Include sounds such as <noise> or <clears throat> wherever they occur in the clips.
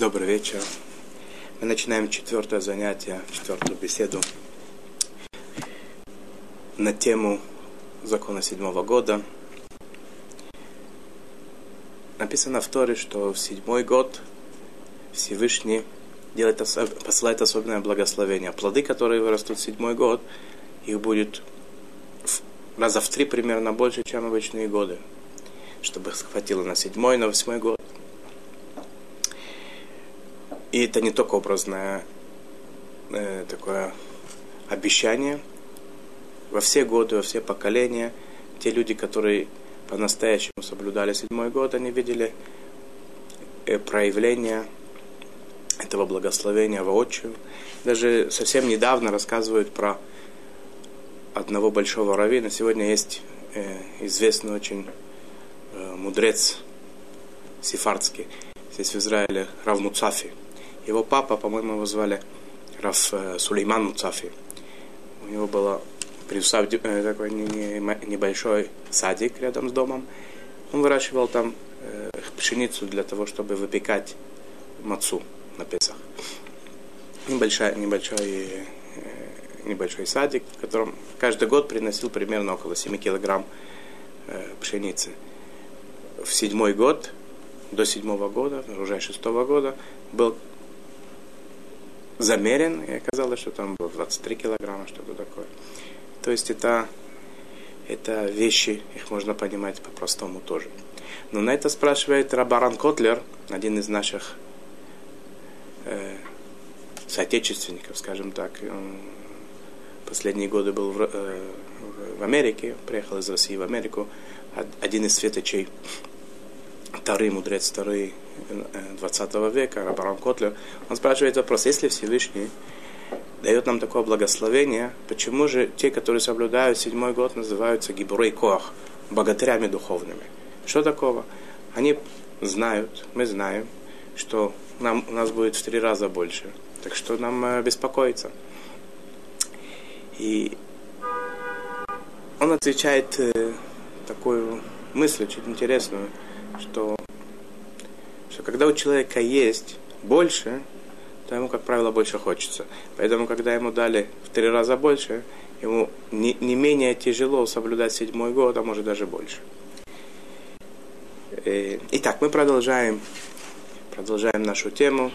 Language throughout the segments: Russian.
Добрый вечер. Мы начинаем четвертое занятие, четвертую беседу на тему закона седьмого года. Написано в Торе, что в седьмой год Всевышний делает, посылает особенное благословение. Плоды, которые вырастут в седьмой год, их будет раза в три примерно больше, чем обычные годы. Чтобы хватило на седьмой, на восьмой год. И это не только образное э, такое обещание. Во все годы, во все поколения, те люди, которые по-настоящему соблюдали седьмой год, они видели э, проявление этого благословения воочию. Даже совсем недавно рассказывают про одного большого равина. Сегодня есть э, известный очень э, мудрец сефардский, здесь в Израиле, Рав Муцафи. Его папа, по-моему, его звали Раф э, Сулейман Муцафи. У него был при э, такой небольшой садик рядом с домом. Он выращивал там э, пшеницу для того, чтобы выпекать мацу на Песах. Небольшой, небольшой, небольшой садик, в котором каждый год приносил примерно около 7 килограмм пшеницы. В седьмой год, до седьмого года, уже шестого года, был замерен, и оказалось, что там было 23 килограмма, что-то такое. То есть это, это вещи, их можно понимать по-простому тоже. Но на это спрашивает Рабаран Котлер, один из наших э, соотечественников, скажем так. Он последние годы был в, э, в Америке, приехал из России в Америку. Один из светочей Тары, мудрец Тары 20 э, века, Рабарам Котлер, он спрашивает вопрос, если Всевышний дает нам такое благословение, почему же те, которые соблюдают седьмой год, называются Гибурей Коах, богатырями духовными? Что такого? Они знают, мы знаем, что нам, у нас будет в три раза больше. Так что нам э, беспокоиться. И он отвечает э, такую мысль очень интересную – что, что когда у человека есть больше, то ему, как правило, больше хочется. Поэтому, когда ему дали в три раза больше, ему не, не менее тяжело соблюдать седьмой год, а может даже больше. Э, итак, мы продолжаем, продолжаем нашу тему,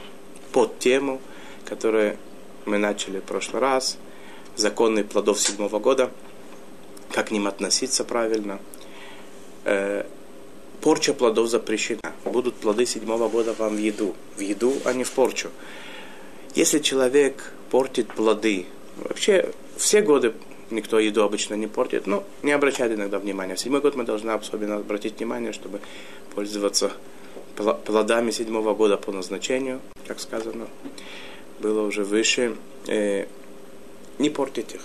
под тему, которую мы начали в прошлый раз. Законы плодов седьмого года. Как к ним относиться правильно. Порча плодов запрещена. Будут плоды седьмого года вам в еду. В еду, а не в порчу. Если человек портит плоды, вообще все годы никто еду обычно не портит, но не обращает иногда внимания. В седьмой год мы должны особенно обратить внимание, чтобы пользоваться плодами седьмого года по назначению, как сказано, было уже выше, э, не портить их.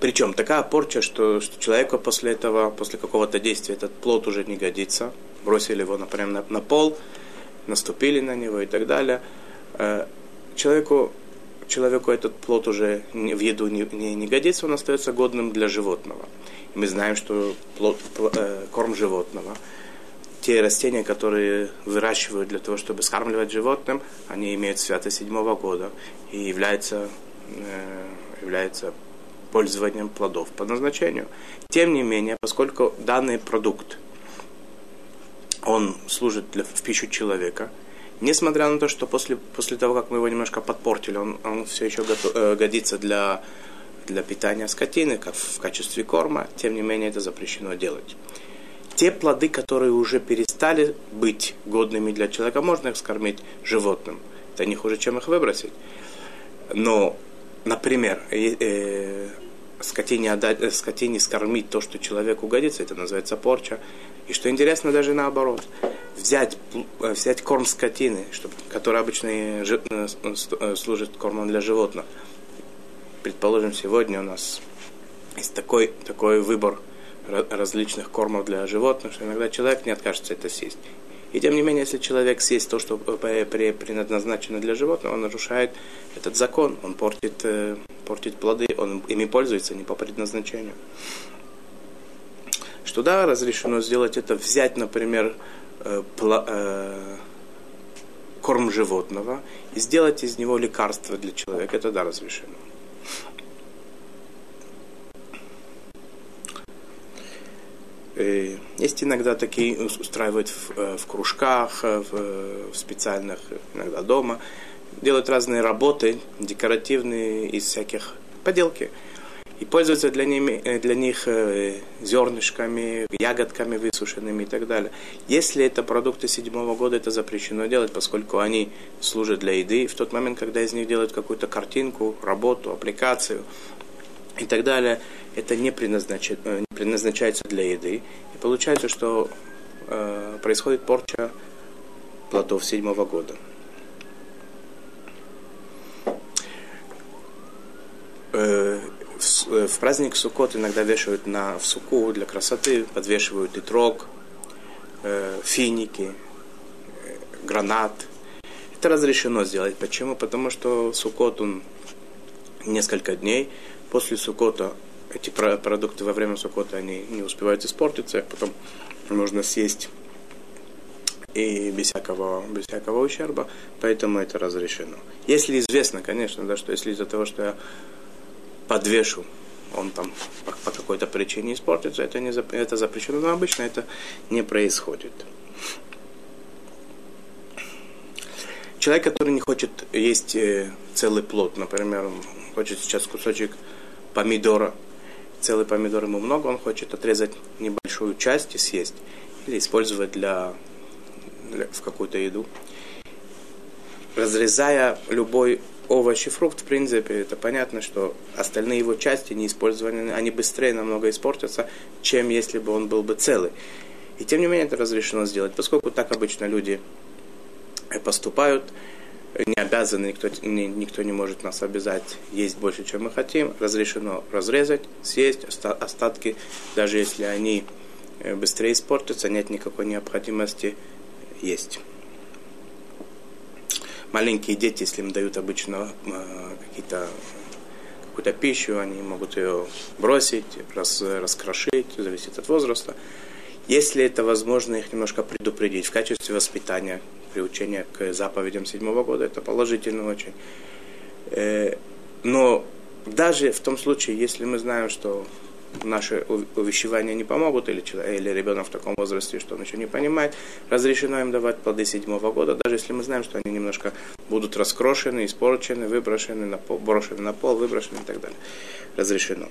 Причем такая порча, что, что человеку после этого, после какого-то действия этот плод уже не годится. Бросили его, например, на, на пол, наступили на него и так далее. Э, человеку, человеку этот плод уже в еду не, не, не годится, он остается годным для животного. И мы знаем, что плод, э, корм животного, те растения, которые выращивают для того, чтобы скармливать животным, они имеют святость седьмого года и являются, э, являются пользованием плодов по назначению. Тем не менее, поскольку данный продукт, он служит для, в пищу человека, несмотря на то, что после, после того, как мы его немножко подпортили, он, он все еще готов, э, годится для, для питания скотины, как в качестве корма, тем не менее это запрещено делать. Те плоды, которые уже перестали быть годными для человека, можно их скормить животным. Это не хуже, чем их выбросить. Но например, э, скотине, отдать, э, скотине скормить то, что человеку годится, это называется порча. И что интересно, даже наоборот, взять, э, взять корм скотины, чтобы, который обычно э, служит кормом для животных. Предположим, сегодня у нас есть такой, такой выбор различных кормов для животных, что иногда человек не откажется это съесть. И тем не менее, если человек съест то, что предназначено для животного, он нарушает этот закон, он портит, э, портит плоды, он ими пользуется не по предназначению. Что да, разрешено сделать это, взять, например, э, э, корм животного и сделать из него лекарство для человека, это да, разрешено. Есть иногда такие устраивают в, э, в кружках, э, в, в специальных, иногда дома. Делают разные работы, декоративные, из всяких поделки. И пользуются для, ними, для них зернышками, ягодками высушенными и так далее. Если это продукты седьмого года, это запрещено делать, поскольку они служат для еды. В тот момент, когда из них делают какую-то картинку, работу, аппликацию и так далее, это не, предназначает, не предназначается для еды. И получается, что э, происходит порча плодов седьмого года. Э, в, э, в праздник Суккот иногда вешают на, в суку для красоты, подвешивают и трог, э, финики, э, гранат. Это разрешено сделать. Почему? Потому что Суккот, он несколько дней. После Суккота эти продукты во время сукота они не успевают испортиться, потом можно съесть и без всякого, без всякого ущерба, поэтому это разрешено. Если известно, конечно, да, что если из-за того, что я подвешу, он там по, по какой-то причине испортится, это, не, это запрещено, но обычно это не происходит. Человек, который не хочет есть э, целый плод, например, хочет сейчас кусочек помидора, целый помидор ему много, он хочет отрезать небольшую часть и съесть. Или использовать для, для в какую-то еду. Разрезая любой овощ и фрукт, в принципе, это понятно, что остальные его части не использованы, они быстрее намного испортятся, чем если бы он был бы целый. И тем не менее это разрешено сделать, поскольку так обычно люди поступают не обязаны, никто, никто не может нас обязать есть больше, чем мы хотим. Разрешено разрезать, съесть остатки, даже если они э, быстрее испортятся, нет никакой необходимости есть. Маленькие дети, если им дают обычно э, какие-то какую-то пищу, они могут ее бросить, рас, раскрошить, зависит от возраста. Если это возможно, их немножко предупредить в качестве воспитания, приучения к заповедям седьмого года, это положительно очень. Э, но даже в том случае, если мы знаем, что наши увещевания не помогут, или, человек, или ребенок в таком возрасте, что он еще не понимает, разрешено им давать плоды седьмого года, даже если мы знаем, что они немножко будут раскрошены, испорчены, выброшены на пол, брошены на пол, выброшены и так далее. Разрешено.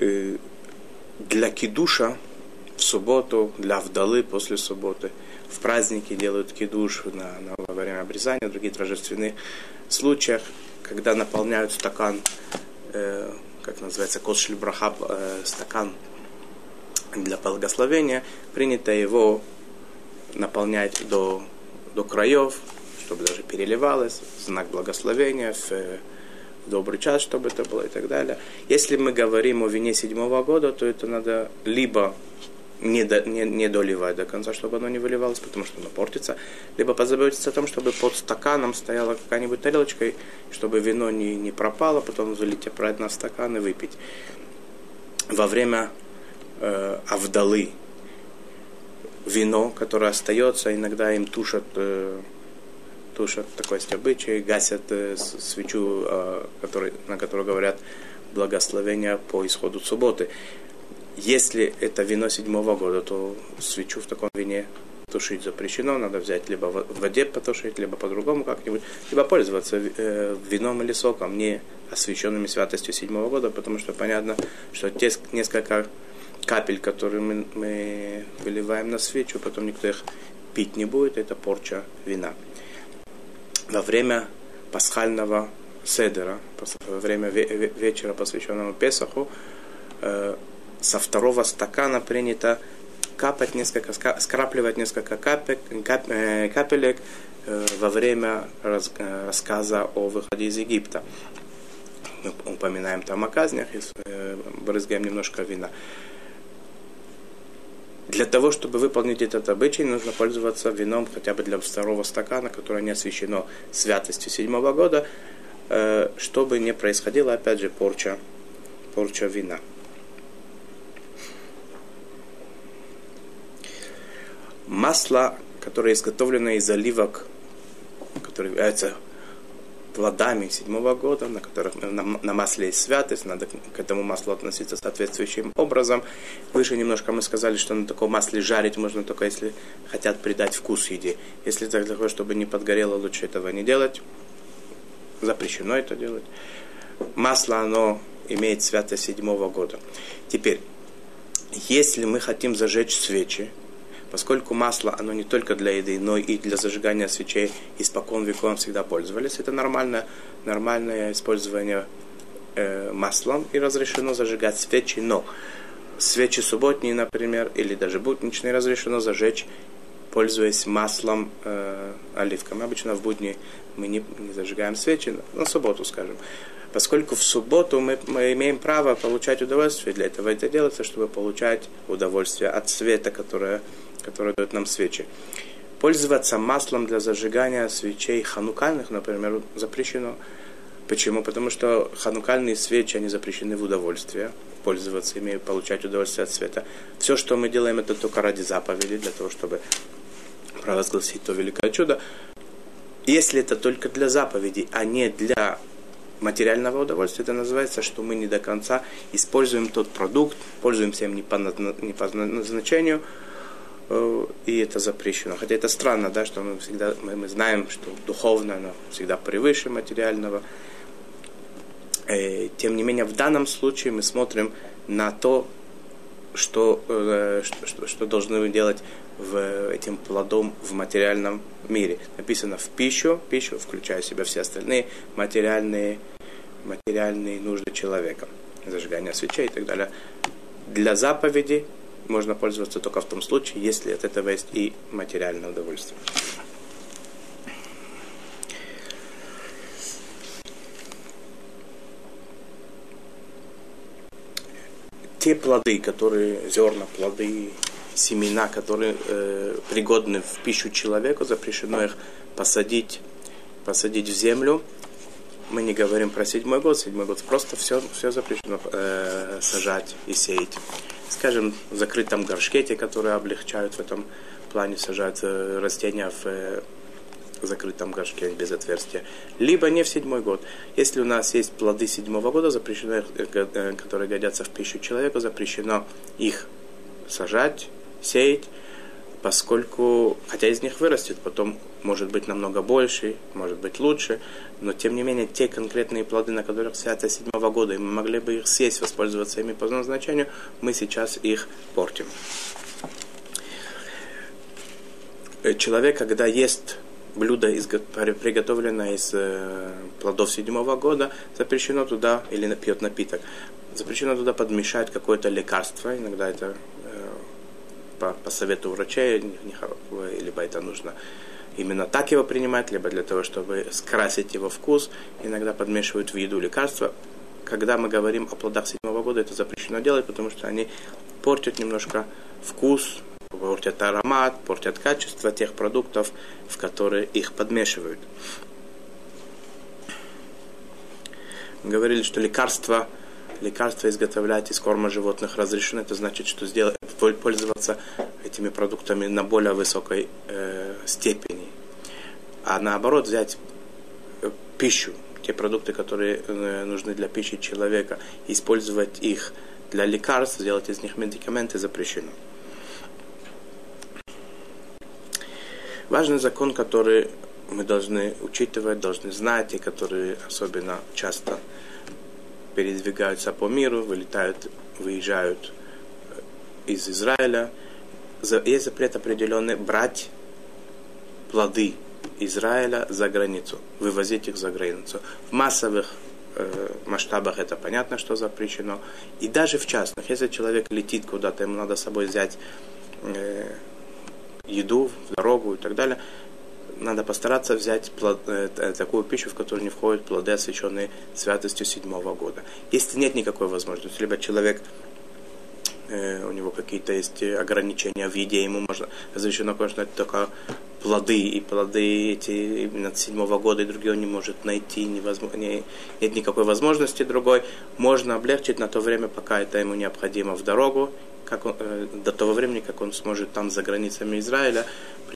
Э, для кидуша в субботу, для вдалы после субботы. В праздники делают кидуш на, на, во время обрезания, в других торжественных случаях, когда наполняют стакан, э, как называется, кошель э, стакан для благословения, принято его наполнять до, до краев, чтобы даже переливалось, знак благословения в добрый час, чтобы это было и так далее. Если мы говорим о вине седьмого года, то это надо либо не, до, не, не доливать до конца, чтобы оно не выливалось, потому что оно портится, либо позаботиться о том, чтобы под стаканом стояла какая-нибудь тарелочка, чтобы вино не, не пропало, потом залить обратно в стакан и выпить. Во время э, авдалы вино, которое остается, иногда им тушат э, тушат такой обычай, гасят э, свечу, э, который, на которую говорят благословения по исходу субботы. Если это вино седьмого года, то свечу в таком вине тушить запрещено, надо взять либо в воде потушить, либо по-другому как-нибудь, либо пользоваться э, вином или соком, не освященными святостью седьмого года, потому что понятно, что те несколько капель, которые мы, мы выливаем на свечу, потом никто их пить не будет, это порча вина. Во время пасхального седера, во время вечера, посвященного Песаху, э, со второго стакана принято капать несколько, скрапливать несколько капель, э, капелек э, во время рассказа о выходе из Египта. Мы упоминаем там о казнях и брызгаем немножко вина. Для того, чтобы выполнить этот обычай, нужно пользоваться вином хотя бы для второго стакана, которое не освящено святостью седьмого года, э, чтобы не происходило, опять же, порча, порча вина. Масло, которое изготовлено из оливок, которые являются плодами седьмого года, на которых на, на масле есть святость, надо к этому маслу относиться соответствующим образом. Выше немножко мы сказали, что на таком масле жарить можно только если хотят придать вкус еде. Если для того, чтобы не подгорело, лучше этого не делать. Запрещено это делать. Масло, оно имеет святость седьмого года. Теперь, если мы хотим зажечь свечи, Поскольку масло, оно не только для еды, но и для зажигания свечей испокон веков всегда пользовались. Это нормальное, нормальное использование э, маслом и разрешено зажигать свечи, но свечи субботние, например, или даже будничные разрешено зажечь, пользуясь маслом э, оливком. Обычно в будни мы не, не зажигаем свечи, на субботу, скажем. Поскольку в субботу мы, мы имеем право получать удовольствие, для этого это делается, чтобы получать удовольствие от света, которое которые дают нам свечи. Пользоваться маслом для зажигания свечей ханукальных, например, запрещено. Почему? Потому что ханукальные свечи, они запрещены в удовольствие пользоваться ими, получать удовольствие от света. Все, что мы делаем, это только ради заповеди, для того, чтобы провозгласить то великое чудо. Если это только для заповеди, а не для материального удовольствия, это называется, что мы не до конца используем тот продукт, пользуемся им не по, не по назначению, и это запрещено. Хотя это странно, да, что мы всегда мы, мы знаем, что духовное оно всегда превыше материального. Э, тем не менее, в данном случае мы смотрим на то, что, э, что, что, что должны делать в, этим плодом в материальном мире. Написано в пищу, пищу, включая в себя все остальные материальные, материальные нужды человека, зажигание свечей и так далее. Для заповеди можно пользоваться только в том случае, если от этого есть и материальное удовольствие. Те плоды, которые, зерна, плоды, семена, которые э, пригодны в пищу человеку, запрещено их посадить, посадить в землю. Мы не говорим про седьмой год, седьмой год просто все, все запрещено э, сажать и сеять скажем, закрытом горшкете, которые облегчают в этом плане сажать э, растения в э, закрытом горшке без отверстия, либо не в седьмой год. Если у нас есть плоды седьмого года, запрещено, э, которые годятся в пищу человека, запрещено их сажать, сеять, поскольку, хотя из них вырастет, потом может быть намного больше, может быть лучше, но тем не менее те конкретные плоды, на которых свято седьмого года, и мы могли бы их съесть, воспользоваться ими по назначению, мы сейчас их портим. Э, человек, когда ест блюдо, приготовленное из э, плодов седьмого года, запрещено туда, или пьет напиток, запрещено туда подмешать какое-то лекарство, иногда это по, по совету врача, либо это нужно именно так его принимать, либо для того, чтобы скрасить его вкус. Иногда подмешивают в еду лекарства. Когда мы говорим о плодах седьмого года, это запрещено делать, потому что они портят немножко вкус, портят аромат, портят качество тех продуктов, в которые их подмешивают. Говорили, что лекарства лекарства изготовлять из корма животных разрешено, это значит, что сделать, пользоваться этими продуктами на более высокой э, степени. А наоборот, взять э, пищу, те продукты, которые э, нужны для пищи человека, использовать их для лекарств, сделать из них медикаменты запрещено. Важный закон, который мы должны учитывать, должны знать, и который особенно часто передвигаются по миру, вылетают, выезжают э, из Израиля. Есть запрет определенный брать плоды Израиля за границу, вывозить их за границу. В массовых э, масштабах это понятно, что запрещено. И даже в частных, если человек летит куда-то, ему надо с собой взять э, еду, дорогу и так далее, надо постараться взять плод, э, такую пищу, в которую не входят плоды, освященные святостью седьмого года. Если нет никакой возможности, либо человек у него какие-то есть ограничения в еде, ему можно разрешено, конечно, только плоды, и плоды эти именно от седьмого года, и другие он не может найти, невозможно, не, нет никакой возможности другой. Можно облегчить на то время, пока это ему необходимо в дорогу, как он, э, до того времени, как он сможет там за границами Израиля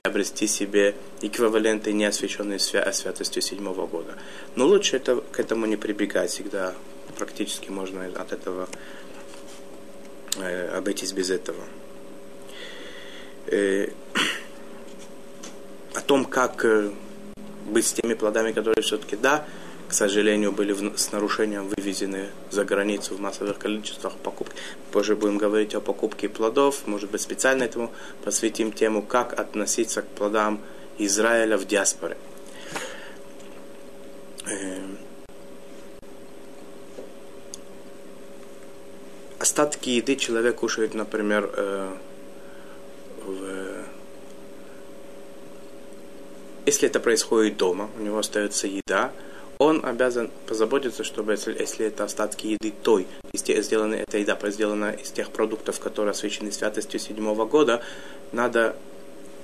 приобрести себе эквиваленты неосвященные свя- святостью седьмого года. Но лучше это, к этому не прибегать, всегда практически можно от этого э, обойтись без этого. Э, <clears throat> о том, как э, быть с теми плодами, которые все-таки, да, к сожалению, были в, с нарушением вывезены за границу в массовых количествах покупки. Позже будем говорить о покупке плодов, может быть, специально этому посвятим тему, как относиться к плодам Израиля в диаспоре. Остатки еды человек кушает, например, э, в если это происходит дома, у него остается еда, он обязан позаботиться, чтобы, если, если это остатки еды той, сделаны, эта еда сделана из тех продуктов, которые освящены святостью седьмого года, надо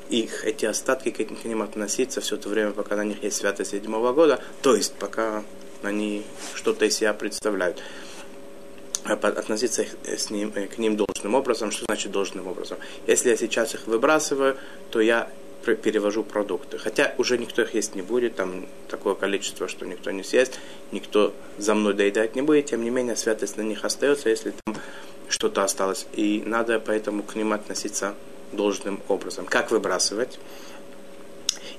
их, эти остатки к ним относиться все то время, пока на них есть святость седьмого года, то есть пока они что-то из себя представляют. Относиться с ним, э, к ним должным образом. Что значит должным образом? Если я сейчас их выбрасываю, то я перевожу продукты. Хотя уже никто их есть не будет, там такое количество, что никто не съест, никто за мной доедать не будет, тем не менее святость на них остается, если там что-то осталось. И надо поэтому к ним относиться должным образом. Как выбрасывать?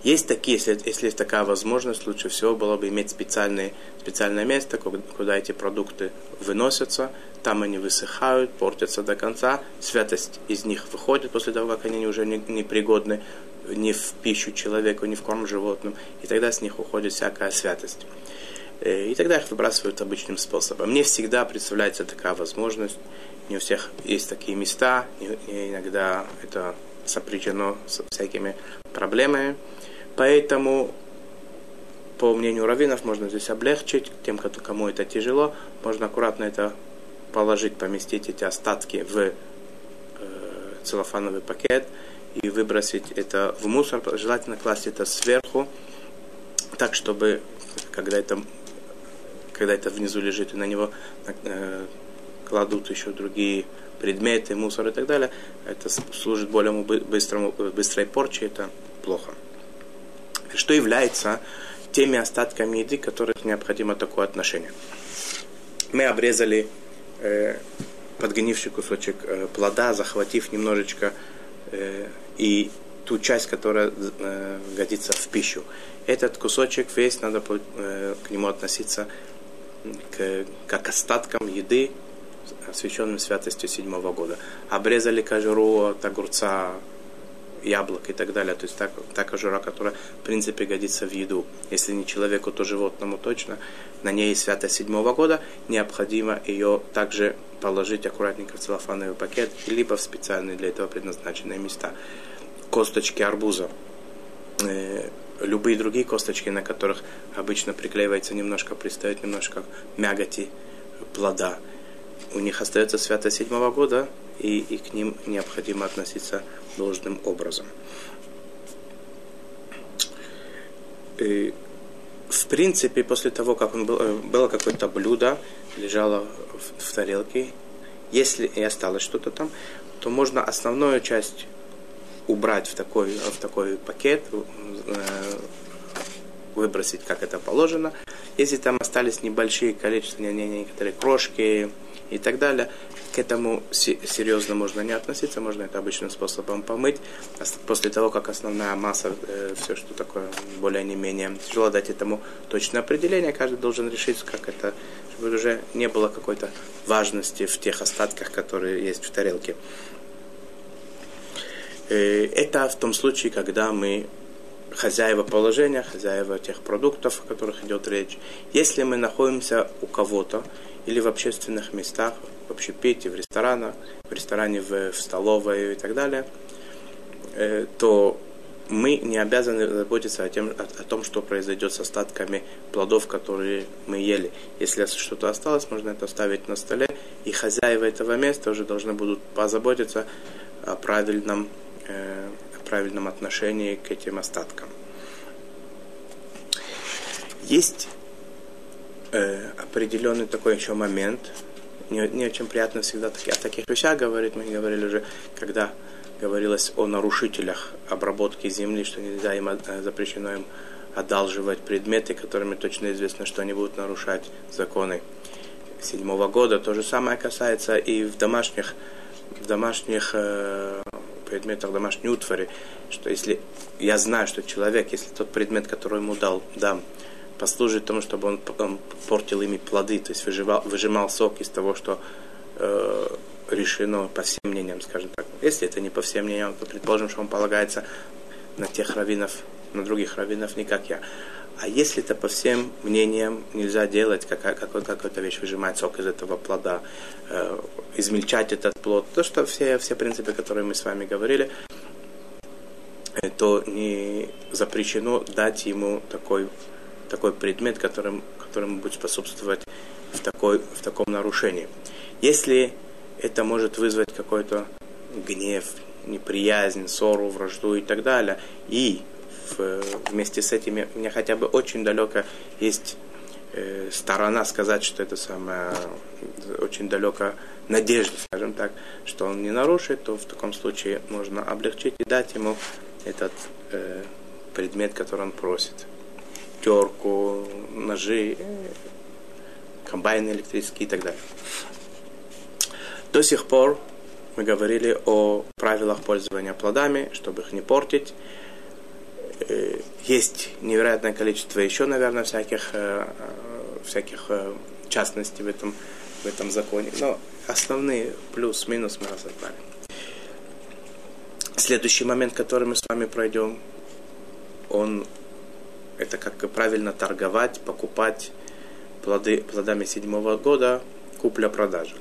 Есть такие, если, если есть такая возможность, лучше всего было бы иметь специальное, специальное место, куда эти продукты выносятся, там они высыхают, портятся до конца, святость из них выходит после того, как они уже непригодны, не ни в пищу человеку, ни в корм животным, и тогда с них уходит всякая святость. Э, и тогда их выбрасывают обычным способом. Мне всегда представляется такая возможность. Не у всех есть такие места, иногда это сопряжено с всякими проблемами. Поэтому, по мнению раввинов, можно здесь облегчить. Тем, кому это тяжело, можно аккуратно это положить, поместить эти остатки в э, целлофановый пакет – и выбросить это в мусор. Желательно класть это сверху, так, чтобы когда это, когда это внизу лежит, и на него э, кладут еще другие предметы, мусор и так далее, это служит более быстрому, быстрой порче, это плохо. Что является теми остатками еды, которых необходимо такое отношение? Мы обрезали э, подгнивший кусочек э, плода, захватив немножечко э, и ту часть, которая э, годится в пищу. Этот кусочек весь надо э, к нему относиться к, как остаткам еды, освященным святостью седьмого года. Обрезали кожуру от огурца, яблок и так далее. То есть так, та кожура, которая в принципе годится в еду. Если не человеку, то животному точно. На ней святость седьмого года. Необходимо ее также положить аккуратненько в целлофановый пакет, либо в специальные для этого предназначенные места. Косточки арбуза, э, любые другие косточки, на которых обычно приклеивается немножко, пристает немножко мяготи плода. У них остается свято седьмого года, и, и к ним необходимо относиться должным образом. И, в принципе, после того, как он был, э, было какое-то блюдо, лежало в, в тарелке, если и осталось что-то там, то можно основную часть убрать в такой, в такой пакет, э, выбросить, как это положено. Если там остались небольшие количества, некоторые крошки и так далее, к этому серьезно можно не относиться, можно это обычным способом помыть. После того, как основная масса, э, все, что такое более не менее тяжело дать этому точное определение, каждый должен решить, как это, чтобы уже не было какой-то важности в тех остатках, которые есть в тарелке. Э, это в том случае, когда мы хозяева положения, хозяева тех продуктов, о которых идет речь. Если мы находимся у кого-то или в общественных местах, в общепите, в ресторанах, в ресторане, в, в столовой и так далее, э, то мы не обязаны заботиться о, тем, о, о том, что произойдет с остатками плодов, которые мы ели. Если что-то осталось, можно это оставить на столе, и хозяева этого места уже должны будут позаботиться о правильном, э, о правильном отношении к этим остаткам. Есть э, определенный такой еще момент, не, не очень приятно всегда таки, о таких вещах говорить, мы говорили уже, когда говорилось о нарушителях обработки земли, что нельзя им э, запрещено им одалживать предметы, которыми точно известно, что они будут нарушать законы седьмого года. То же самое касается и в домашних, в домашних э, предметах домашней утвари, что если я знаю, что человек, если тот предмет, который ему дал, дам, послужит тому, чтобы он, он портил ими плоды, то есть выжимал, выжимал сок из того, что э, решено по всем мнениям, скажем так. Если это не по всем мнениям, то предположим, что он полагается на тех раввинов, на других раввинов, не как я. А если это по всем мнениям нельзя делать, какая, какой, какая-то вещь выжимать сок из этого плода, э, измельчать этот плод, то что все, все принципы, которые мы с вами говорили, э, то не запрещено дать ему такой, такой предмет, которым, которому будет способствовать в, такой, в таком нарушении. Если это может вызвать какой-то гнев, неприязнь, ссору, вражду и так далее. И в, вместе с этим у меня хотя бы очень далеко есть э, сторона сказать, что это самое очень далеко надежда, скажем так, что он не нарушит, то в таком случае можно облегчить и дать ему этот э, предмет, который он просит. Терку, ножи, э, комбайны электрические и так далее. До сих пор мы говорили о правилах пользования плодами, чтобы их не портить. Э, есть невероятное количество еще, наверное, всяких, э, всяких частностей в этом, в этом законе. Но основные плюс-минус мы разобрали. Следующий момент, который мы с вами пройдем, он это как правильно торговать, покупать плоды, плодами седьмого года, купля-продажа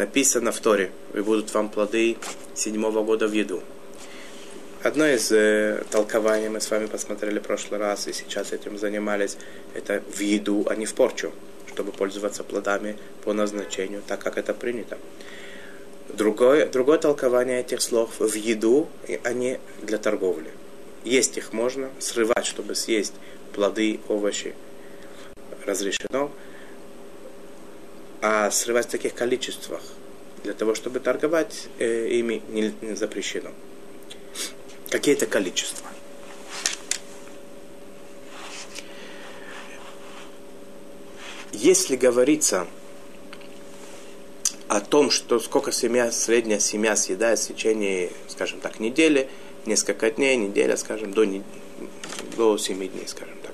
написано в Торе, и будут вам плоды седьмого года в еду. Одно из э, толкований мы с вами посмотрели в прошлый раз, и сейчас этим занимались, это в еду, а не в порчу, чтобы пользоваться плодами по назначению, так как это принято. Другое, другое толкование этих слов в еду, а не для торговли. Есть их можно, срывать, чтобы съесть плоды, овощи разрешено, а срывать в таких количествах для того, чтобы торговать э, ими не, не запрещено. Какие-то количества. Если говорится о том, что сколько семья, средняя семья съедает в течение, скажем так, недели, несколько дней, неделя, скажем, до, до 7 дней, скажем так.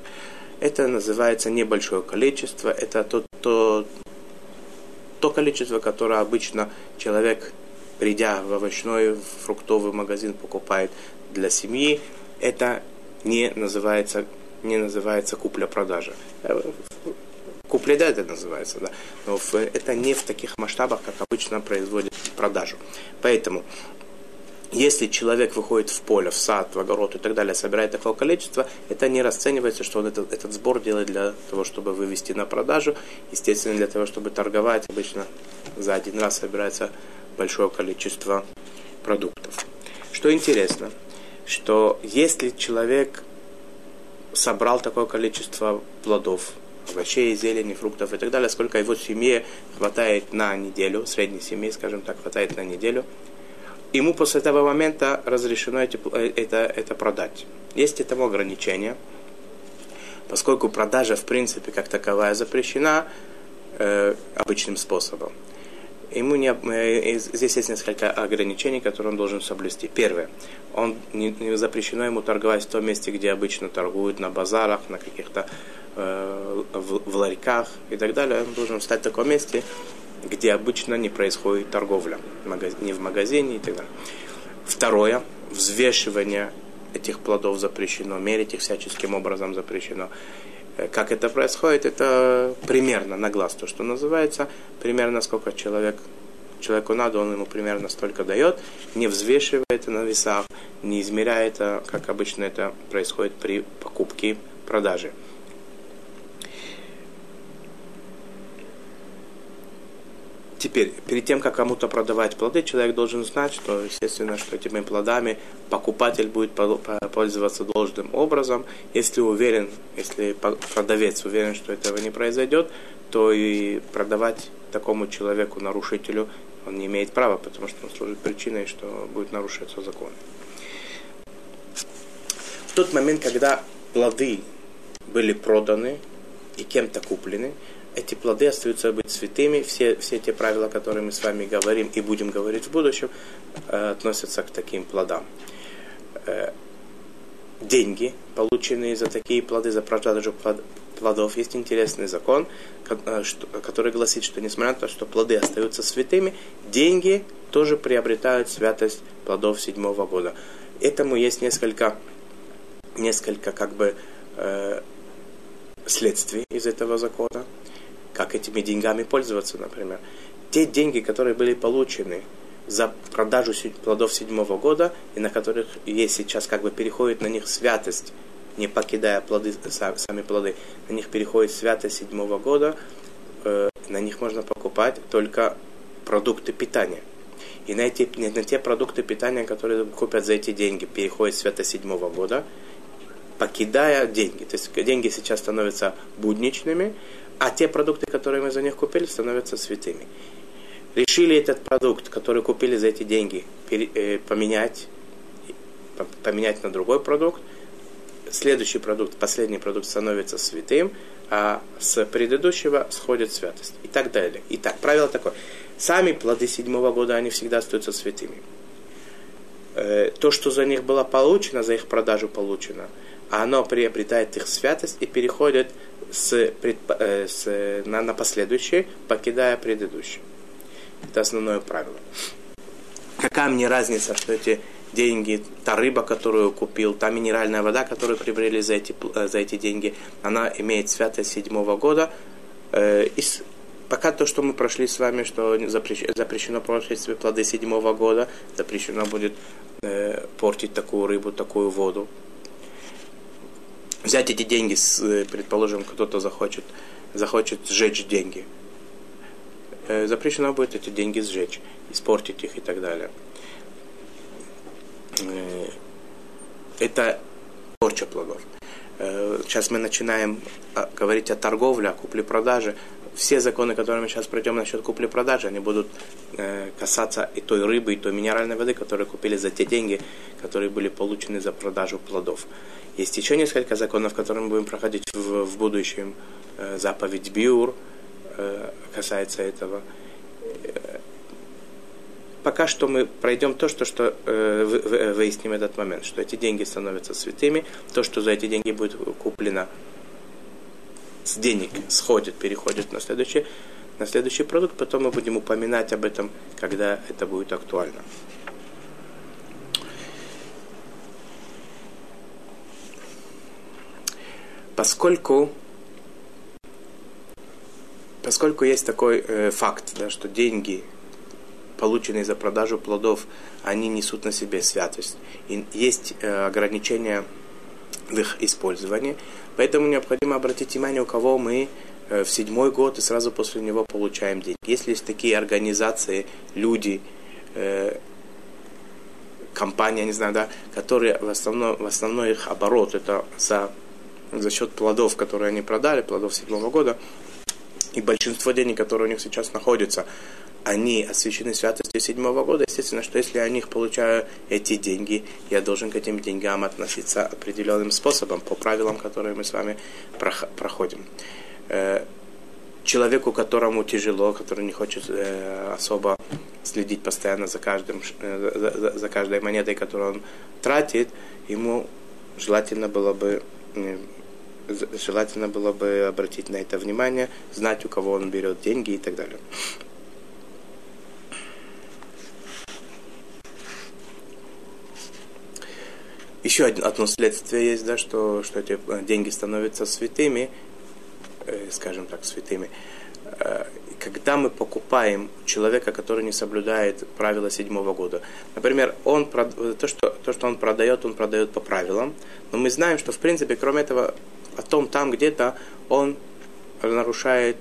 Это называется небольшое количество, это то, то, то количество, которое обычно человек, придя в овощной, в фруктовый магазин, покупает для семьи, это не называется, не называется купля-продажа. Э, купля, да, это называется, да. Но в, это не в таких масштабах, как обычно производит продажу. Поэтому если человек выходит в поле, в сад, в огород и так далее, собирает такое количество, это не расценивается, что он этот, этот сбор делает для того, чтобы вывести на продажу. Естественно, для того, чтобы торговать, обычно за один раз собирается большое количество продуктов. Что интересно, что если человек собрал такое количество плодов, овощей, зелени, фруктов и так далее, сколько его семье хватает на неделю, средней семье, скажем так, хватает на неделю – ему после этого момента разрешено эти, э, это, это продать. Есть этому ограничение, поскольку продажа в принципе как таковая запрещена э, обычным способом. Ему не, э, здесь есть несколько ограничений, которые он должен соблюсти. Первое. Он не, не запрещено ему торговать в том месте, где обычно торгуют, на базарах, на каких-то э, в, в ларьках и так далее. Он должен встать в таком месте, где обычно не происходит торговля, не в магазине и так далее. Второе, взвешивание этих плодов запрещено, мерить их всяческим образом запрещено. Э, как это происходит, это примерно на глаз, то, что называется, примерно сколько человек человеку надо, он ему примерно столько дает, не взвешивая это на весах, не измеряя это, как обычно это происходит при покупке продаже. Теперь, перед тем, как кому-то продавать плоды, человек должен знать, что, естественно, что этими плодами покупатель будет пользоваться должным образом. Если уверен, если продавец уверен, что этого не произойдет, то и продавать такому человеку, нарушителю, он не имеет права, потому что он служит причиной, что будет нарушаться закон. В тот момент, когда плоды были проданы и кем-то куплены, эти плоды остаются быть святыми. Все, все те правила, которые мы с вами говорим и будем говорить в будущем, э, относятся к таким плодам. Э, деньги, полученные за такие плоды, за продажу плодов, есть интересный закон, э, который гласит, что несмотря на то, что плоды остаются святыми, деньги тоже приобретают святость плодов седьмого года. Этому есть несколько, несколько как бы э, следствий из этого закона как этими деньгами пользоваться, например. Те деньги, которые были получены за продажу плодов седьмого года, и на которых есть сейчас как бы переходит на них святость, не покидая плоды, сами плоды, на них переходит святость седьмого года, э, на них можно покупать только продукты питания. И на, эти, на те продукты питания, которые купят за эти деньги, переходит святость седьмого года, покидая деньги. То есть деньги сейчас становятся будничными, а те продукты, которые мы за них купили, становятся святыми. Решили этот продукт, который купили за эти деньги, э, поменять, поменять на другой продукт. Следующий продукт, последний продукт становится святым, а с предыдущего сходит святость. И так далее. Итак, правило такое. Сами плоды седьмого года, они всегда остаются святыми. Э, то, что за них было получено, за их продажу получено, оно приобретает их святость и переходит с, э, с, на, на последующее, покидая предыдущее. Это основное правило. Какая мне разница, что эти деньги, та рыба, которую купил, та минеральная вода, которую приобрели за эти, э, за эти деньги, она имеет святость седьмого года. Э, и пока то, что мы прошли с вами, что запрещено, запрещено портить себе плоды седьмого года, запрещено будет э, портить такую рыбу, такую воду взять эти деньги, э, предположим, кто-то захочет, захочет сжечь деньги. Э, запрещено будет эти деньги сжечь, испортить их и так далее. Э, это порча плодов. Сейчас мы начинаем а, говорить о торговле, о купле-продаже. Все законы, которые мы сейчас пройдем насчет купли-продажи, они будут касаться и той рыбы, и той минеральной воды, которые купили за те деньги, которые были получены за продажу плодов. Есть еще несколько законов, которые мы будем проходить в, в будущем. Э, заповедь Биур э, касается этого. Э, пока что мы пройдем то, что, что выясним этот момент, что эти деньги становятся святыми, то, что за эти деньги будет куплено с денег, сходит, переходит на следующий, на следующий продукт, потом мы будем упоминать об этом, когда это будет актуально. поскольку, поскольку есть такой э, факт, да, что деньги, полученные за продажу плодов, они несут на себе святость. И есть э, ограничения в их использовании. Поэтому необходимо обратить внимание, у кого мы э, в седьмой год и сразу после него получаем деньги. Если есть такие организации, люди, э, компания, не знаю, да, которые в основном, в основном их оборот это за за счет плодов, которые они продали, плодов седьмого года, и большинство денег, которые у них сейчас находятся, они освящены святостью седьмого года, естественно, что если я них получаю эти деньги, я должен к этим деньгам относиться определенным способом, по правилам, которые мы с вами проходим. Э, человеку, которому тяжело, который не хочет э, особо следить постоянно за, каждым, э, за, за каждой монетой, которую он тратит, ему желательно было бы желательно было бы обратить на это внимание, знать, у кого он берет деньги и так далее. Еще одно следствие есть, да, что, что эти деньги становятся святыми, э, скажем так, святыми, э, когда мы покупаем человека, который не соблюдает правила седьмого года. Например, он, то, что, то, что он продает, он продает по правилам, но мы знаем, что в принципе, кроме этого, потом там где-то он нарушает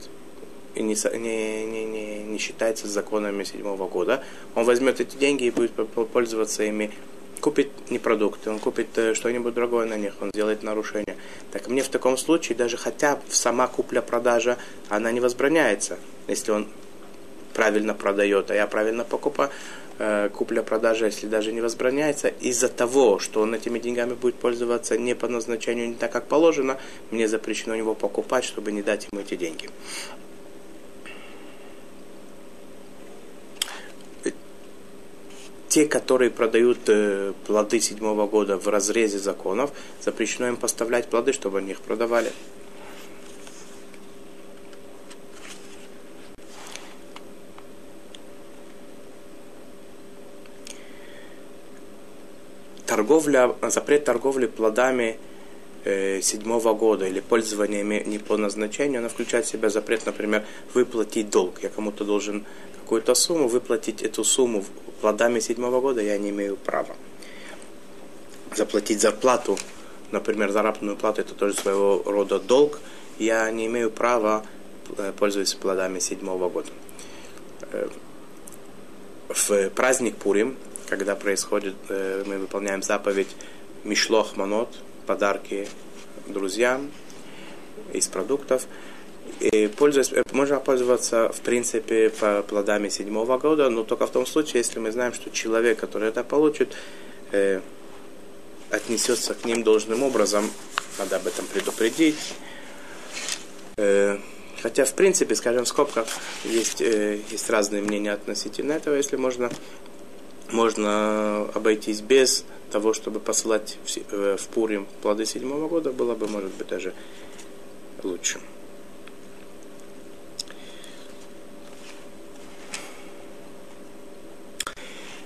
и не, не, не, не, не считается законами седьмого года. Он возьмет эти деньги и будет пользоваться ими купит не продукты, он купит э, что-нибудь другое на них, он сделает нарушение. Так мне в таком случае даже хотя сама купля-продажа, она не возбраняется, если он правильно продает, а я правильно покупаю, э, купля-продажа, если даже не возбраняется, из-за того, что он этими деньгами будет пользоваться не по назначению, не так, как положено, мне запрещено у него покупать, чтобы не дать ему эти деньги. Те, которые продают э, плоды седьмого года в разрезе законов, запрещено им поставлять плоды, чтобы они их продавали. Торговля, запрет торговли плодами э, седьмого года или пользование не по назначению, она включает в себя запрет, например, выплатить долг. Я кому-то должен какую-то сумму, выплатить эту сумму плодами седьмого года я не имею права. Заплатить зарплату, например, заработную плату, это тоже своего рода долг, я не имею права э, пользоваться плодами седьмого года. Э, в праздник Пурим, когда происходит, э, мы выполняем заповедь Мишлох Манот, подарки друзьям из продуктов, и пользуясь, э, можно пользоваться, в принципе, по плодами седьмого года, но только в том случае, если мы знаем, что человек, который это получит, э, отнесется к ним должным образом, надо об этом предупредить. Э, хотя, в принципе, скажем, в скобках есть, э, есть разные мнения относительно этого, если можно, можно обойтись без того, чтобы посылать в, э, в Пурим плоды седьмого года, было бы, может быть, даже лучше.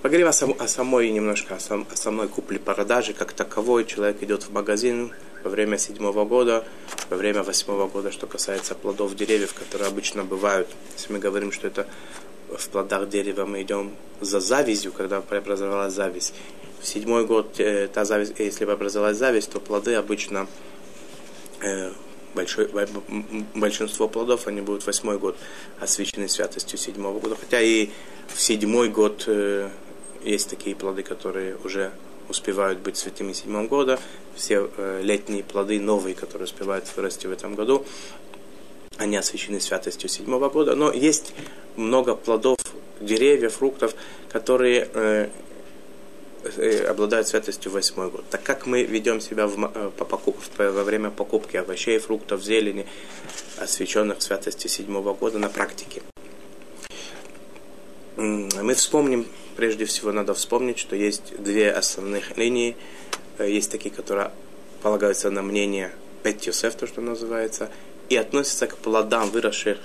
Поговорим о, сам, о самой немножко, о, сам, о самой купле-продаже, как таковой. Человек идет в магазин во время седьмого года, во время восьмого года, что касается плодов деревьев, которые обычно бывают. Если мы говорим, что это в плодах дерева мы идем за завистью, когда преобразовалась зависть. В седьмой год э, та зависть, если преобразовалась зависть, то плоды обычно э, большой, большинство плодов, они будут восьмой год освящены святостью седьмого года. Хотя и в седьмой год э, есть такие плоды, которые уже успевают быть святыми седьмого года. Все э, летние плоды, новые, которые успевают вырасти в этом году, они освящены святостью седьмого года. Но есть много плодов, деревьев, фруктов, которые э, э, обладают святостью восьмой год. Так как мы ведем себя в, э, по покуп, во время покупки овощей, фруктов, зелени, освященных святостью седьмого года на практике. Мы вспомним прежде всего надо вспомнить, что есть две основных линии. Э, есть такие, которые полагаются на мнение Бет Йосеф, то, что называется, и относятся к плодам выросших,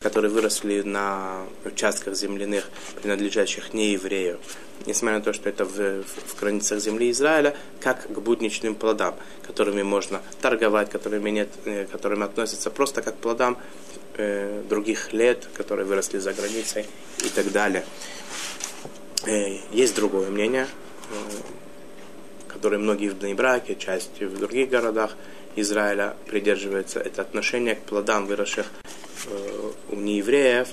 которые выросли на участках земляных, принадлежащих нееврею, несмотря на то, что это в, в границах земли Израиля, как к будничным плодам, которыми можно торговать, которыми, нет, э, которыми относятся просто как к плодам э, других лет, которые выросли за границей и так далее. Э, есть другое мнение, э, которое многие в Бнейбраке, часть в других городах Израиля придерживаются. Это отношение к плодам, выросших э, у неевреев,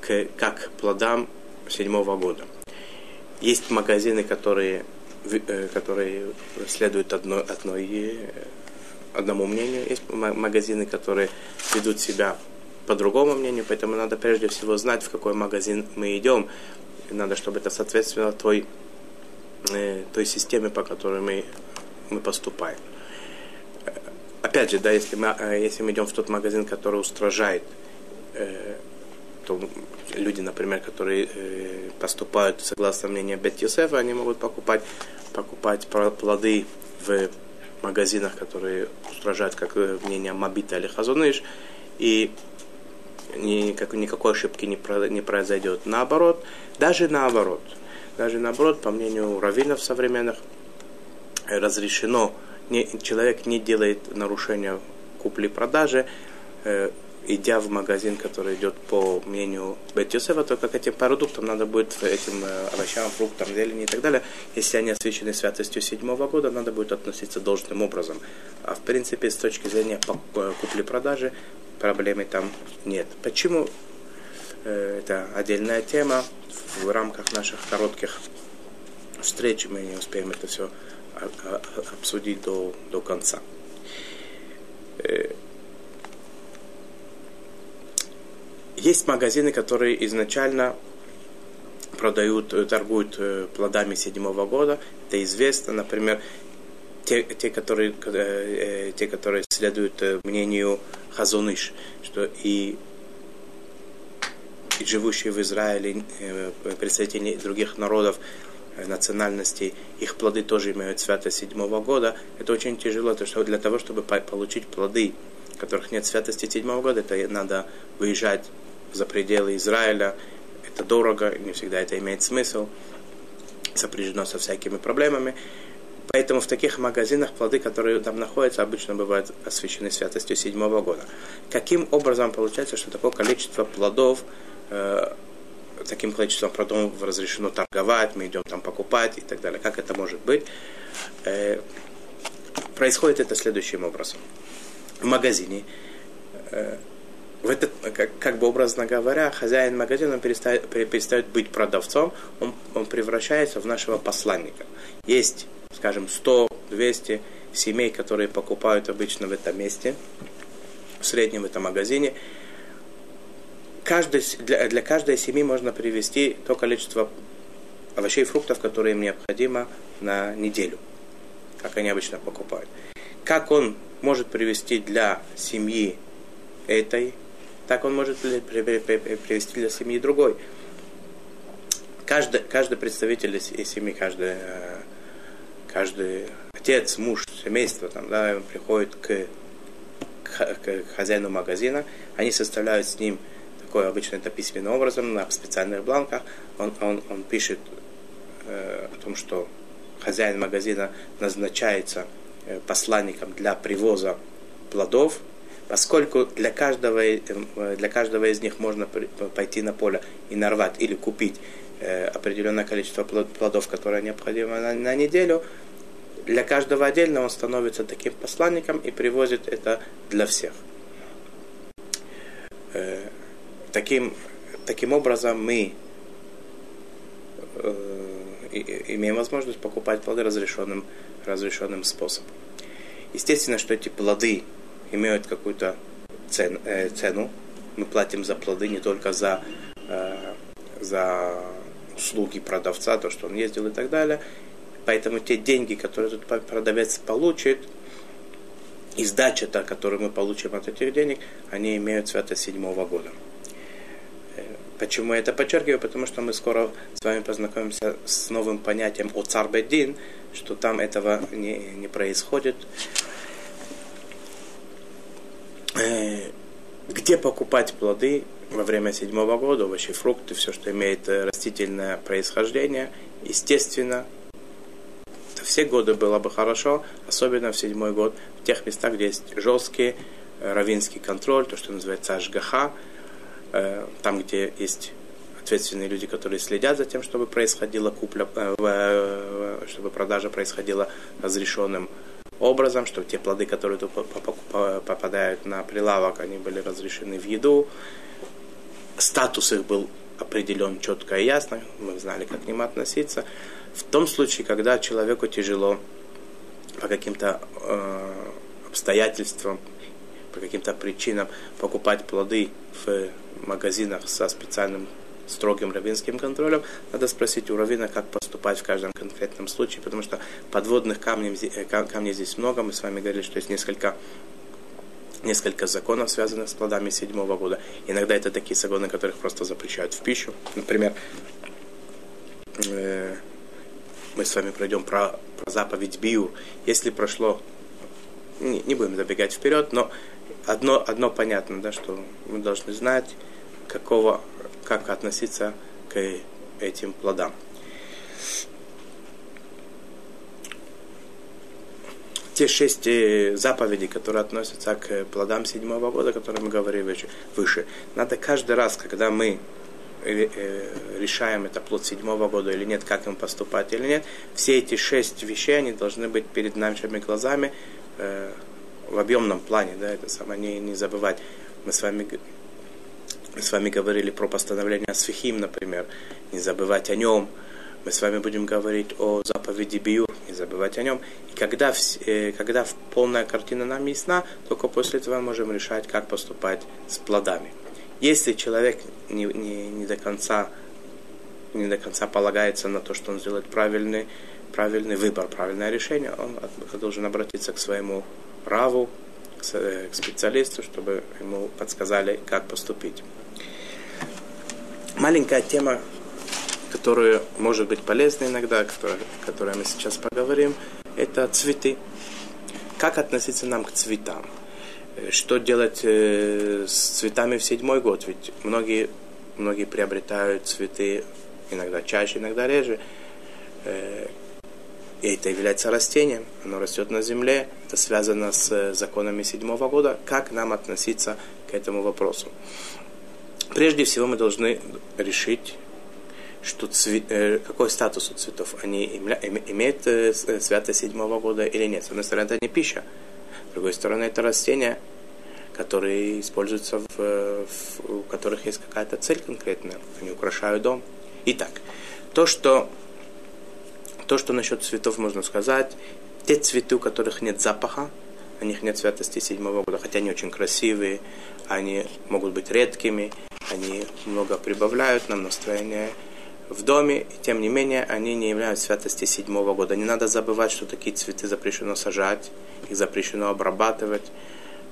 к, как плодам седьмого года. Есть магазины, которые, которые следуют одной, одной, одному мнению. Есть магазины, которые ведут себя по другому мнению, поэтому надо прежде всего знать, в какой магазин мы идем, и надо, чтобы это соответствовало той, э, той системе, по которой мы, мы поступаем. Опять же, да, если мы, э, если мы идем в тот магазин, который устражает, э, то люди, например, которые э, поступают согласно мнению Бет они могут покупать, покупать плоды в магазинах, которые устражают, как э, мнение Мабита или Хазуныш, и никак, никакой ошибки не, про, не произойдет. Наоборот, даже наоборот, даже наоборот, по мнению раввинов современных, разрешено, не, человек не делает нарушения купли-продажи, э, идя в магазин, который идет по мнению Бет-Юсефа, то как этим продуктам надо будет, этим э, овощам, фруктам, зелени и так далее, если они освящены святостью седьмого года, надо будет относиться должным образом. А в принципе, с точки зрения э, купли-продажи, проблемы там нет. Почему? Э, это отдельная тема. В рамках наших коротких встреч мы не успеем это все обсудить до, до конца. Есть магазины, которые изначально продают, э, торгуют э, плодами седьмого года. Это известно, например, те, те, которые, э, те, которые следуют мнению Хазуныш, что и, и живущие в Израиле представители других народов, национальностей, их плоды тоже имеют святость седьмого года. Это очень тяжело, то что для того, чтобы получить плоды, которых нет святости седьмого года, это надо выезжать за пределы Израиля. Это дорого, не всегда это имеет смысл, сопряжено со всякими проблемами. Поэтому в таких магазинах плоды, которые там находятся, обычно бывают освящены святостью седьмого года. Каким образом получается, что такое количество плодов, э, таким количеством плодов разрешено торговать, мы идем там покупать и так далее. Как это может быть? Э, происходит это следующим образом. В магазине э, в этот, как, как бы образно говоря, хозяин магазина перестает, перестает быть продавцом, он, он превращается в нашего посланника. Есть, скажем, 100-200 семей, которые покупают обычно в этом месте, в среднем в этом магазине. Каждый, для, для каждой семьи можно привезти то количество овощей и фруктов, которые им необходимо на неделю, как они обычно покупают. Как он может привезти для семьи этой так он может привести для семьи другой. Каждый, каждый представитель из семьи, каждый, э, каждый отец, муж, семейство, там, да, приходит к, к, к хозяину магазина, они составляют с ним такой обычно это письменным образом, на специальных бланках, он, он, он пишет э, о том, что хозяин магазина назначается э, посланником для привоза плодов, поскольку для каждого, э, для каждого из них можно пойти на поле и нарвать или купить э, определенное количество плодов, которое необходимо на, на неделю, для каждого отдельно он становится таким посланником и привозит это для всех. Э, таким, таким образом мы имеем возможность покупать плоды разрешенным, разрешенным способом. Естественно, что эти плоды имеют какую-то цен, э, цену. Мы платим за плоды не только за, э, за услуги продавца, то, что он ездил и так далее. Поэтому те деньги, которые этот продавец получит, и сдача, та, которую мы получим от этих денег, они имеют святость седьмого года. Э, почему я это подчеркиваю? Потому что мы скоро с вами познакомимся с новым понятием о царбедин, что там этого не, не происходит. Э, где покупать плоды во время седьмого года, овощи, фрукты, все, что имеет э, растительное происхождение, естественно, все годы было бы хорошо, особенно в седьмой год, в тех местах, где есть жесткий э, равинский контроль, то, что называется ажгаха, там, где есть ответственные люди, которые следят за тем, чтобы происходила купля, чтобы продажа происходила разрешенным образом, что те плоды, которые попадают на прилавок, они были разрешены в еду. Статус их был определен четко и ясно, мы знали, как к ним относиться. В том случае, когда человеку тяжело по каким-то э, обстоятельствам, по каким-то причинам покупать плоды в магазинах со специальным строгим равинским контролем, надо спросить у равина, как поступать в каждом конкретном случае, потому что подводных камней, э, камней здесь много. Мы с вами говорили, что есть несколько несколько законов, связанных с плодами седьмого года. Иногда это такие законы, которых просто запрещают в пищу. Например, э, мы с вами пройдем про, про заповедь Биур. Если прошло, не, не будем забегать вперед, но одно, одно понятно, да, что мы должны знать, какого как относиться к этим плодам. те шесть э, заповедей, которые относятся к плодам седьмого года, о которых мы говорили выше. Надо каждый раз, когда мы решаем, это плод седьмого года или нет, как им поступать или нет, все эти шесть вещей, они должны быть перед нашими глазами в объемном плане, да, это самое, не, не забывать. Мы с вами мы с вами говорили про постановление Асфихим, например, не забывать о нем. Мы с вами будем говорить о заповеди Биюр, не забывать о нем. И когда, э, когда полная картина нам ясна, только после этого мы можем решать, как поступать с плодами. Если человек не, не, не до конца не до конца полагается на то, что он сделает правильный, правильный выбор, правильное решение, он должен обратиться к своему раву, к э, специалисту, чтобы ему подсказали, как поступить. Маленькая тема которую может быть полезна иногда, о которой, мы сейчас поговорим, это цветы. Как относиться нам к цветам? Э, что делать э, с цветами в седьмой год? Ведь многие, многие приобретают цветы иногда чаще, иногда реже. Э, и это является растением, оно растет на земле, это связано с законами седьмого года. Как нам относиться к этому вопросу? Прежде всего мы должны решить, что цвет, э, какой статус у цветов? Они имеют э, э, святость седьмого года или нет? С одной стороны, это не пища, с другой стороны, это растения, которые используются, в, в, у которых есть какая-то цель конкретная. Они украшают дом. Итак, то, что, то, что насчет цветов можно сказать, те цветы, у которых нет запаха, у них нет святости седьмого года, хотя они очень красивые, они могут быть редкими, они много прибавляют нам настроение в доме, и тем не менее они не являются святости седьмого года. Не надо забывать, что такие цветы запрещено сажать, их запрещено обрабатывать,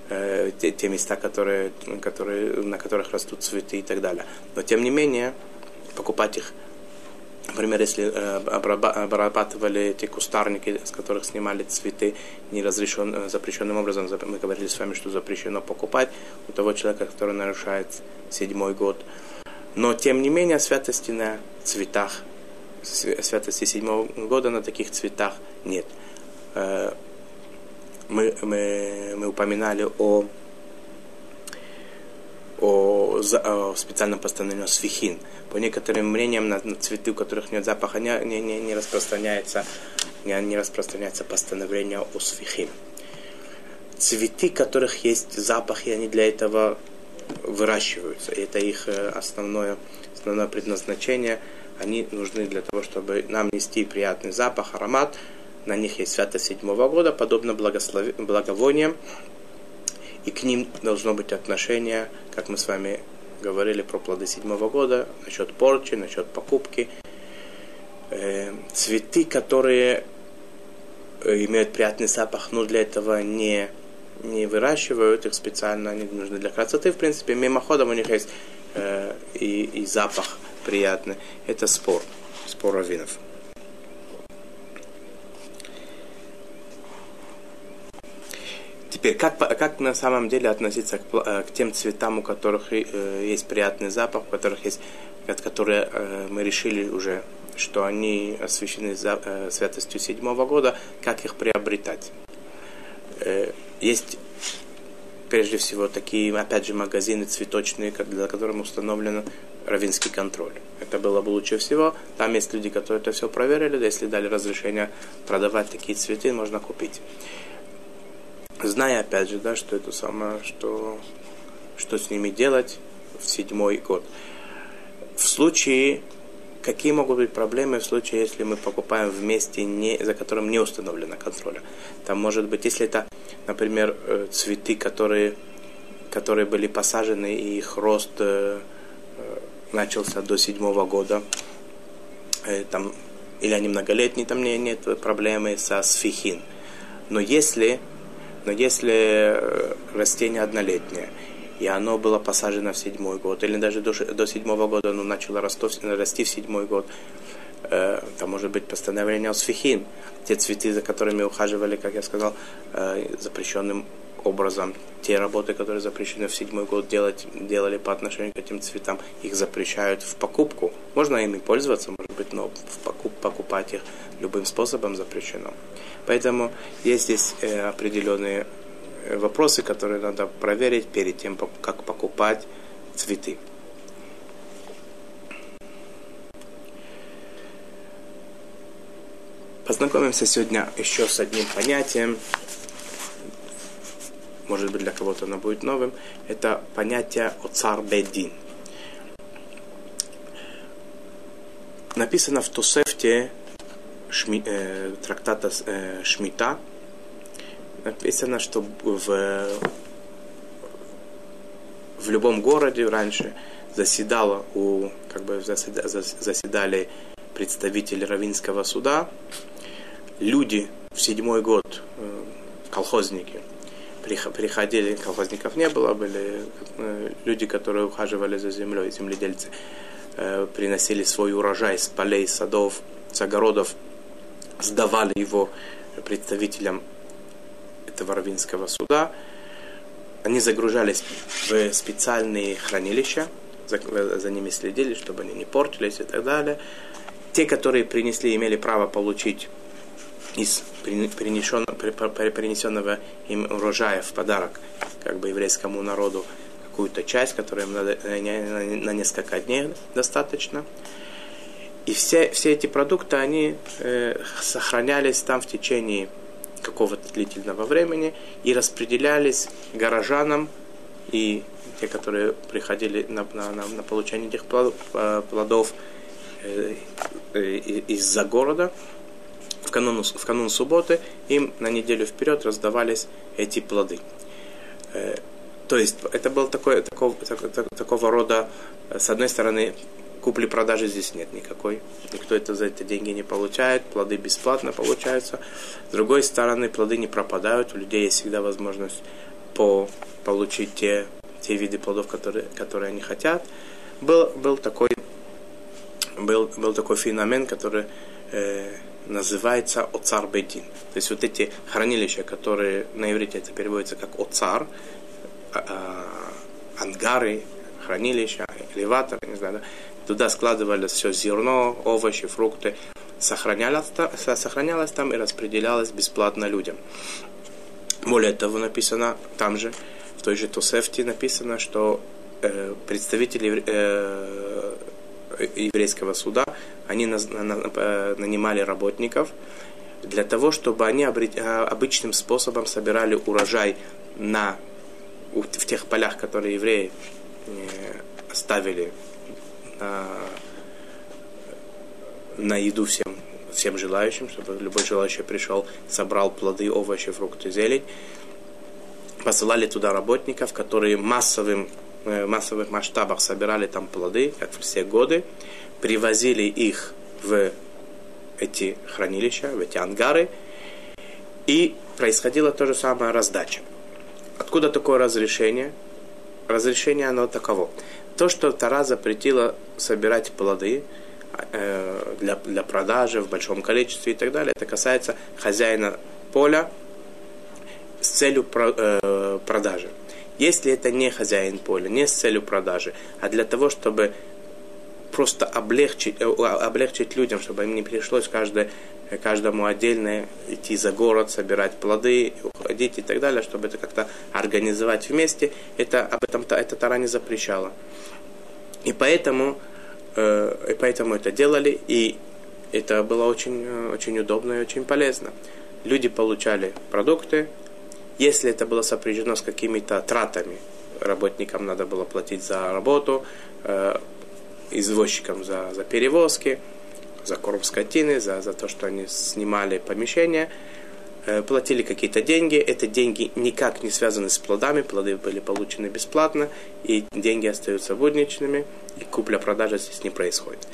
э, те, те места, которые, которые, на которых растут цветы и так далее. Но тем не менее, покупать их Например, если э, обрабатывали эти кустарники, с которых снимали цветы неразрешен, э, запрещенным образом, мы говорили с вами, что запрещено покупать у того человека, который нарушает седьмой год. Но, тем не менее, святости на цветах, святости седьмого года на таких цветах нет. Мы, мы, мы упоминали о, о, о специальном постановлении свихин. По некоторым мнениям, на, на цветы, у которых нет запаха, не, не, не, не распространяется, не, не распространяется постановление о свихин. Цветы, которых есть запах, и они для этого выращиваются. И это их э, основное, основное предназначение. Они нужны для того, чтобы нам нести приятный запах, аромат. На них есть святость седьмого года, подобно благослови... благовониям. И к ним должно быть отношение, как мы с вами говорили про плоды седьмого года, насчет порчи, насчет покупки. Э, цветы, которые э, имеют приятный запах, но для этого не не выращивают их специально, они нужны для красоты. В принципе, мимоходом у них есть э, и, и запах приятный. Это спор, спор раввинов. Теперь, как, как на самом деле относиться к, э, к тем цветам, у которых э, есть приятный запах, у которых есть, которые э, мы решили уже, что они освящены святостью седьмого года, как их приобретать? Есть прежде всего такие, опять же, магазины цветочные, для которых установлен равинский контроль. Это было бы лучше всего. Там есть люди, которые это все проверили, если дали разрешение продавать такие цветы, можно купить. Зная, опять же, да, что это самое, что, что с ними делать в седьмой год. В случае Какие могут быть проблемы в случае, если мы покупаем в месте, не, за которым не установлено контроля? Там может быть, если это, например, э, цветы, которые, которые были посажены, и их рост э, э, начался до седьмого года, там, или они многолетние, там не, нет проблемы со сфихин. Но если, но если растение однолетнее, и оно было посажено в седьмой год, или даже до, до седьмого года оно начало растов, расти в седьмой год. Э, там может быть постановление о сфихин, те цветы, за которыми ухаживали, как я сказал, э, запрещенным образом те работы, которые запрещены в седьмой год делать, делали по отношению к этим цветам, их запрещают в покупку. Можно ими пользоваться, может быть, но в покуп, покупать их любым способом запрещено. Поэтому есть здесь э, определенные э, вопросы, которые надо проверить перед тем, как покупать цветы. Познакомимся сегодня еще с одним понятием, может быть для кого-то оно будет новым, это понятие о цар бедин. Написано в Тосефте шми, э, трактата э, Шмита, написано, что в, в любом городе раньше заседало у, как бы заседали представители Равинского суда, люди в седьмой год, э, колхозники, приходили, колхозников не было, были э, люди, которые ухаживали за землей, земледельцы, э, приносили свой урожай с полей, садов, с огородов, сдавали его представителям этого равинского суда. Они загружались в специальные хранилища, за, за ними следили, чтобы они не портились и так далее. Те, которые принесли, имели право получить из принесенного им урожая в подарок как бы еврейскому народу какую-то часть, которую им надо, на несколько дней достаточно. И все, все эти продукты, они э, сохранялись там в течение какого-то длительного времени и распределялись горожанам и те, которые приходили на, на, на, на получение этих э, плодов э, из-за города, канун, в канун субботы им на неделю вперед раздавались эти плоды. Э, то есть это был такой, такого, такого рода, э, с одной стороны, купли-продажи здесь нет никакой. Никто это за это деньги не получает, плоды бесплатно получаются. С другой стороны, плоды не пропадают, у людей есть всегда возможность по, получить те, те виды плодов, которые, которые они хотят. Был, был, такой, был, был такой феномен, который э, называется Оцар Бедин. То есть вот эти хранилища, которые на иврите это переводится как Оцар, а, а, ангары, хранилища, элеваторы, не знаю, да, туда складывали все зерно, овощи, фрукты, сохранялось, сохранялось там и распределялось бесплатно людям. Более того, написано там же, в той же Тосефте написано, что э, представители э, еврейского суда, они нанимали работников для того, чтобы они а, обычным способом собирали урожай на, в тех полях, которые евреи э, оставили на, на еду всем, всем желающим, чтобы любой желающий пришел, собрал плоды, овощи, фрукты, зелень. Посылали туда работников, которые массовым Э, массовых масштабах собирали там плоды, как все годы, привозили их в эти хранилища, в эти ангары, и происходила то же самое раздача. Откуда такое разрешение? Разрешение оно таково. То, что Тара запретила собирать плоды э, для, для продажи в большом количестве и так далее, это касается хозяина поля с целью э, продажи. Если это не хозяин поля, не с целью продажи, а для того, чтобы просто облегчить, э, облегчить людям, чтобы им не пришлось каждое, каждому отдельно идти за город, собирать плоды, уходить и так далее, чтобы это как-то организовать вместе, это, об этом это Тара не запрещала. И поэтому, э, и поэтому это делали, и это было очень, э, очень удобно и очень полезно. Люди получали продукты, если это было сопряжено с какими-то тратами, работникам надо было платить за работу, э, извозчикам за, за перевозки, за корм скотины, за, за то, что они снимали помещение, э, платили какие-то деньги. Эти деньги никак не связаны с плодами, плоды были получены бесплатно, и деньги остаются будничными, и купля-продажа здесь не происходит.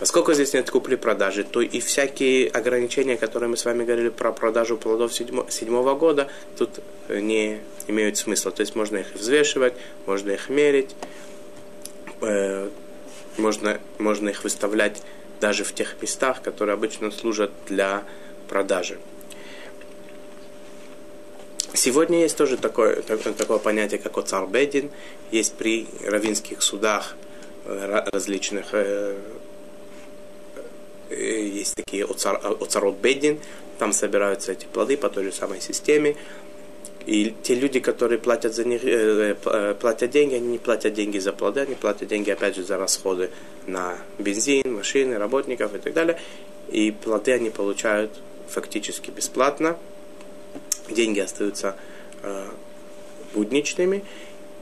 Поскольку здесь нет купли-продажи, то и всякие ограничения, которые мы с вами говорили про продажу плодов седьмого года, тут э, не имеют смысла. То есть можно их взвешивать, можно их мерить, э, можно, можно их выставлять даже в тех местах, которые обычно служат для продажи. Сегодня есть тоже такое, такое понятие, как оцарбедин. Есть при равинских судах э, различных э, есть такие оцарот бедин, там собираются эти плоды по той же самой системе. И те люди, которые платят за них, платят деньги, они не платят деньги за плоды, они платят деньги, опять же, за расходы на бензин, машины, работников и так далее. И плоды они получают фактически бесплатно деньги остаются э, будничными,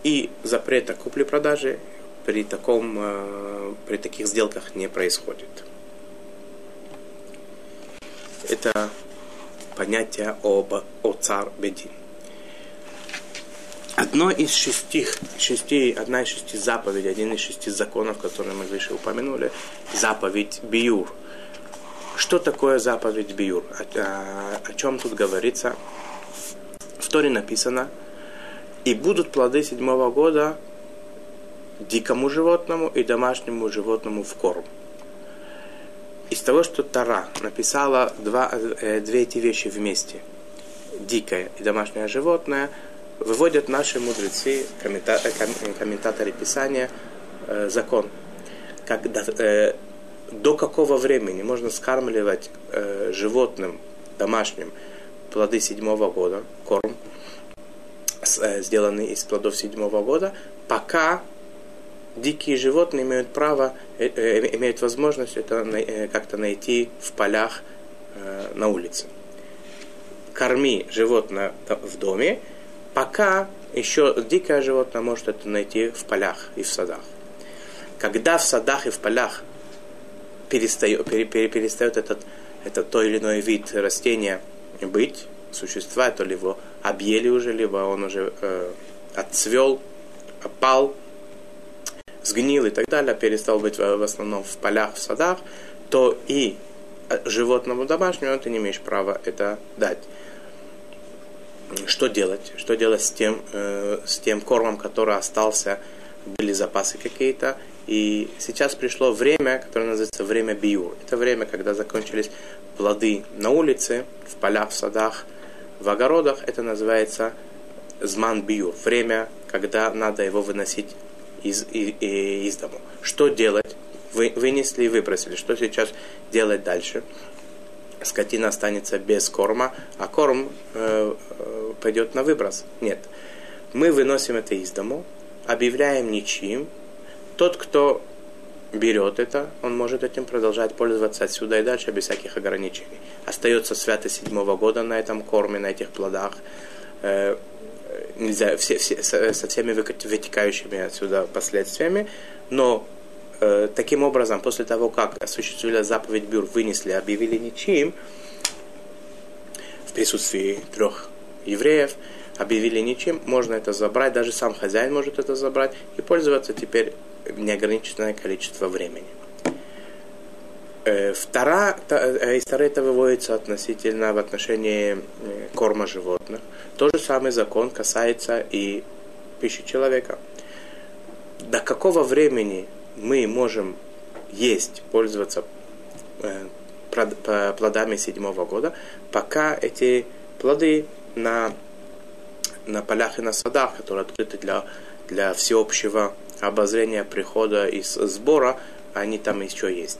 и запрета купли-продажи при, таком, э, при таких сделках не происходит. Это понятие об оцар бедин. Одно из шести, шести, одна из шести заповедей, один из шести законов, которые мы выше упомянули, заповедь биюр. Что такое заповедь биюр? О, о, о чем тут говорится? В Торе написано, и будут плоды седьмого года дикому животному и домашнему животному в корм. Из того, что Тара написала два, э, две эти вещи вместе, дикое и домашнее животное, выводят наши мудрецы, коммента, э, комментаторы Писания, э, закон. Когда, э, до какого времени можно скармливать э, животным домашним плоды седьмого года, корм, э, сделанный из плодов седьмого года, пока дикие животные имеют право, э, э, имеют возможность это как-то найти в полях на улице. Корми животное в доме, пока еще дикое животное может это найти в полях и в садах. Когда в садах и в полях перестает, перестает этот, этот той или иной вид растения быть, существа, то ли его объели уже, либо он уже э, отцвел, опал, сгнил и так далее, перестал быть в, основном в полях, в садах, то и э, животному домашнему ты не имеешь права это дать. Что делать? Что делать с тем, э, с тем кормом, который остался, были запасы какие-то, и сейчас пришло время, которое называется время биюр. Это время, когда закончились плоды на улице, в полях, в садах, в огородах. Это называется зман биюр. Время, когда надо его выносить из, из, из дому. Что делать? Вы, вынесли и выбросили. Что сейчас делать дальше? Скотина останется без корма, а корм э, э, пойдет на выброс. Нет. Мы выносим это из дому, объявляем ничьим, тот, кто берет это, он может этим продолжать пользоваться отсюда и дальше без всяких ограничений. Остается свято седьмого года на этом корме, на этих плодах. Э, нельзя, все, все, со всеми вытекающими отсюда последствиями, но э, таким образом, после того, как осуществили заповедь Бюр, вынесли, объявили ничьим, в присутствии трех евреев, объявили ничем, можно это забрать, даже сам хозяин может это забрать и пользоваться теперь неограниченное количество времени. Э, втора, э, из Тары это выводится относительно в отношении э, корма животных. Тот же самый закон касается и пищи человека. До какого времени мы можем есть, пользоваться плодами седьмого года, пока эти плоды на, на полях и на садах, которые открыты для, для всеобщего обозрения прихода и сбора, они там еще есть.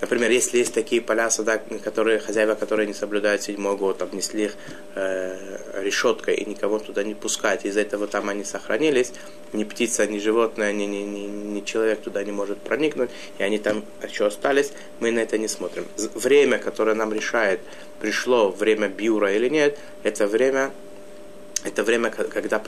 Например, если есть такие поля сада, которые, хозяева, которые не соблюдают седьмой год, обнесли их э, решеткой и никого туда не пускать, из-за этого там они сохранились, ни птица, ни животное, ни, ни, ни, ни человек туда не может проникнуть, и они там еще остались, мы на это не смотрим. Время, которое нам решает, пришло время бюра или нет, это время, это время, когда,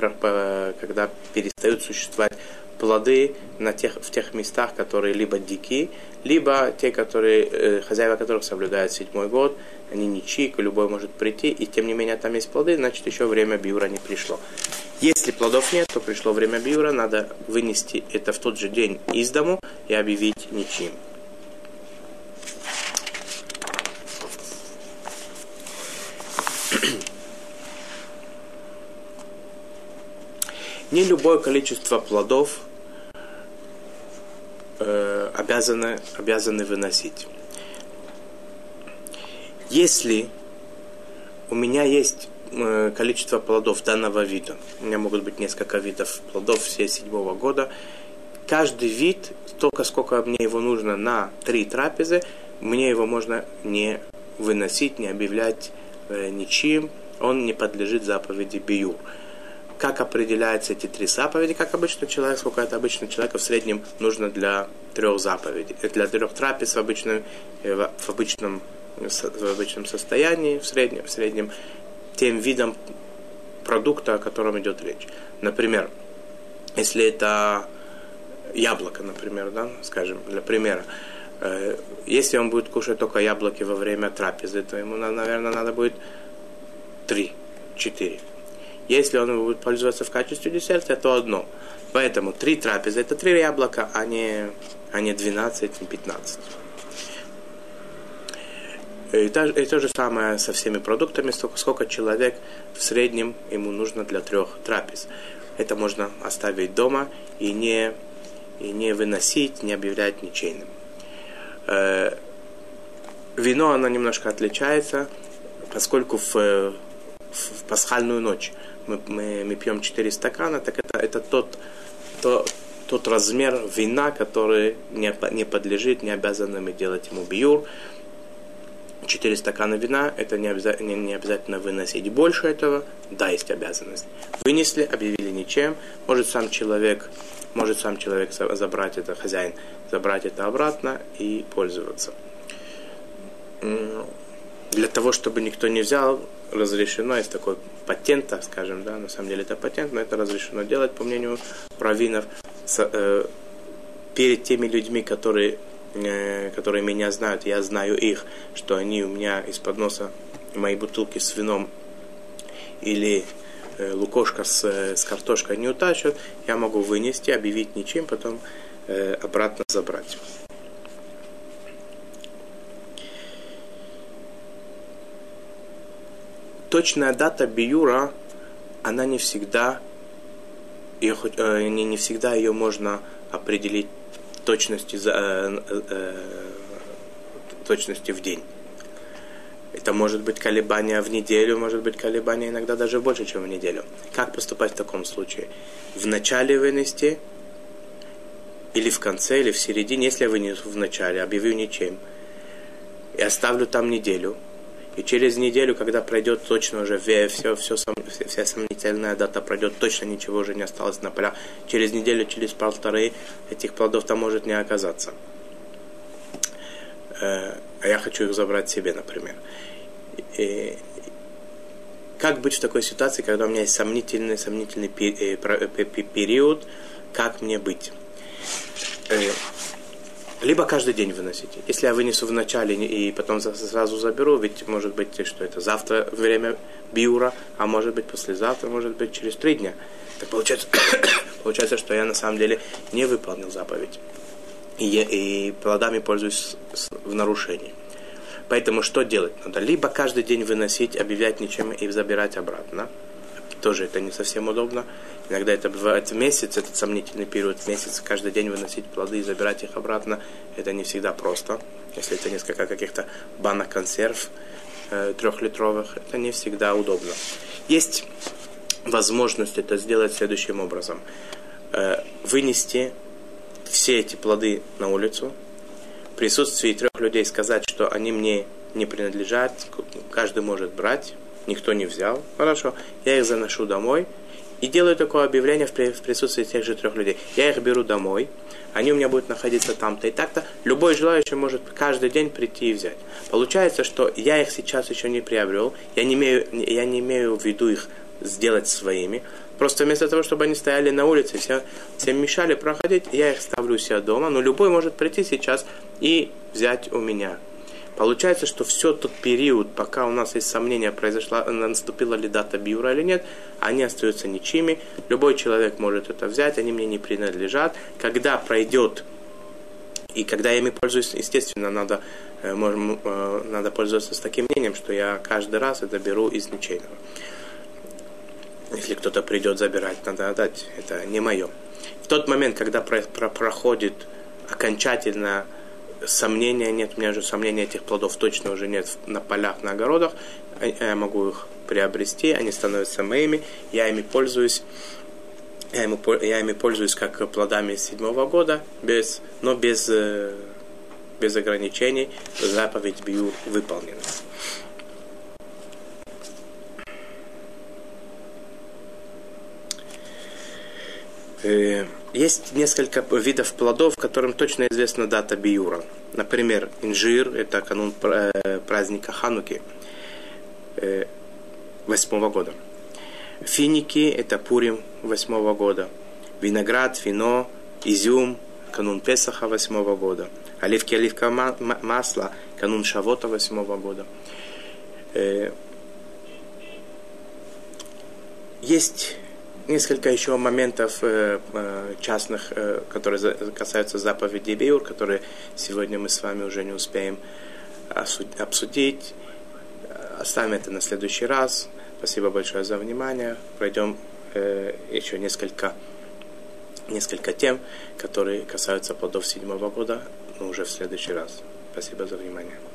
когда перестают существовать плоды на тех, в тех местах, которые либо дикие, либо те, которые, э, хозяева которых соблюдают седьмой год, они ничьи, любой может прийти, и тем не менее там есть плоды, значит еще время биура не пришло. Если плодов нет, то пришло время биура, надо вынести это в тот же день из дому и объявить ничьим. Не любое количество плодов э, обязаны, обязаны выносить. Если у меня есть э, количество плодов данного вида. У меня могут быть несколько видов плодов все седьмого года. Каждый вид, столько, сколько мне его нужно на три трапезы, мне его можно не выносить, не объявлять э, ничем, он не подлежит заповеди биюр. Как определяются эти три заповеди? Как обычно человек, сколько это обычно человека в среднем нужно для трех заповедей, э, для трех трапез в обычном, э, в обычном, в обычном состоянии, в среднем, в среднем тем видом продукта, о котором идет речь. Например, если это яблоко, например, да, скажем, для примера, э, если он будет кушать только яблоки во время трапезы, то ему, наверное, надо будет три, четыре. Если он будет пользоваться в качестве десерта, то одно. Поэтому три трапезы это три яблока, а не, а не 12, не 15. И то, и то же самое со всеми продуктами, сколько, сколько человек в среднем ему нужно для трех трапез. Это можно оставить дома и не, и не выносить, не объявлять ничейным. Э, вино, оно немножко отличается, поскольку в, в пасхальную ночь мы, мы, мы пьем 4 стакана, так это, это тот, то, тот размер вина, который не, не подлежит, не обязаны делать ему биюр. 4 стакана вина, это не обязательно, не, не обязательно выносить больше этого, да, есть обязанность. Вынесли, объявили ничем, может сам человек, может сам человек забрать это, хозяин, забрать это обратно и пользоваться. Для того, чтобы никто не взял, разрешено, есть такой патент, так скажем, да, на самом деле это патент, но это разрешено делать, по мнению правинов, с, э, перед теми людьми, которые Э, которые меня знают, я знаю их, что они у меня из-под носа мои бутылки с вином или э, лукошка с, э, с картошкой не утащат, я могу вынести, объявить ничем, потом э, обратно забрать. Точная дата биюра, она не всегда, ее, э, не, не всегда ее можно определить точности, за, э, э, э, точности в день. Это может быть колебания в неделю, может быть колебания иногда даже больше, чем в неделю. Как поступать в таком случае? В начале вынести или в конце, или в середине, если я вынесу в начале, объявлю ничем, и оставлю там неделю, и через неделю, когда пройдет точно уже все, все, все, вся сомнительная дата пройдет, точно ничего уже не осталось на полях. Через неделю, через полторы этих плодов там может не оказаться. Э, а я хочу их забрать себе, например. И как быть в такой ситуации, когда у меня есть сомнительный, сомнительный э, э, период, как мне быть? Либо каждый день выносите. Если я вынесу в начале и потом сразу заберу, ведь может быть, что это завтра время биура, а может быть послезавтра, может быть через три дня. Так получается, <coughs> получается, что я на самом деле не выполнил заповедь. И, я, и плодами пользуюсь в нарушении. Поэтому что делать надо? Либо каждый день выносить, объявлять ничем и забирать обратно. Тоже это не совсем удобно. Иногда это бывает месяц, этот сомнительный период, месяц, каждый день выносить плоды и забирать их обратно, это не всегда просто. Если это несколько каких-то банок консерв э, трехлитровых, это не всегда удобно. Есть возможность это сделать следующим образом. Э, вынести все эти плоды на улицу, в присутствии трех людей сказать, что они мне не принадлежат, каждый может брать, никто не взял. Хорошо, я их заношу домой – и делаю такое объявление в присутствии тех же трех людей. Я их беру домой, они у меня будут находиться там-то и так-то. Любой желающий может каждый день прийти и взять. Получается, что я их сейчас еще не приобрел, я не имею, я не имею в виду их сделать своими. Просто вместо того, чтобы они стояли на улице, все, всем мешали проходить, я их ставлю у себя дома. Но любой может прийти сейчас и взять у меня. Получается, что все тот период, пока у нас есть сомнения, произошла, наступила ли дата биура или нет, они остаются ничьими. Любой человек может это взять, они мне не принадлежат. Когда пройдет и когда я ими пользуюсь, естественно, надо, э, можем, э, надо пользоваться с таким мнением, что я каждый раз это беру из ничейного. Если кто-то придет забирать, надо отдать. Это не мое. В тот момент, когда про, про, проходит окончательно сомнения нет, у меня же сомнений этих плодов точно уже нет на полях, на огородах, я могу их приобрести, они становятся моими, я ими пользуюсь, я ими, я ими пользуюсь как плодами седьмого года, без, но без, э, без ограничений, заповедь Биюр выполнена. Э, есть несколько видов плодов, которым точно известна дата биюра. Например, инжир – это канун э, праздника Хануки э, восьмого года. Финики – это Пурим восьмого года. Виноград, вино, изюм – канун Песаха восьмого года. Оливки, оливковое масло – канун Шавота восьмого года. Есть несколько еще моментов э, э, частных, э, которые касаются заповедей Биур, которые сегодня мы с вами уже не успеем обсудить. Оставим это на следующий раз. Спасибо большое за внимание. Пройдем еще несколько, несколько тем, которые касаются плодов седьмого года, но уже в следующий раз. Спасибо за внимание.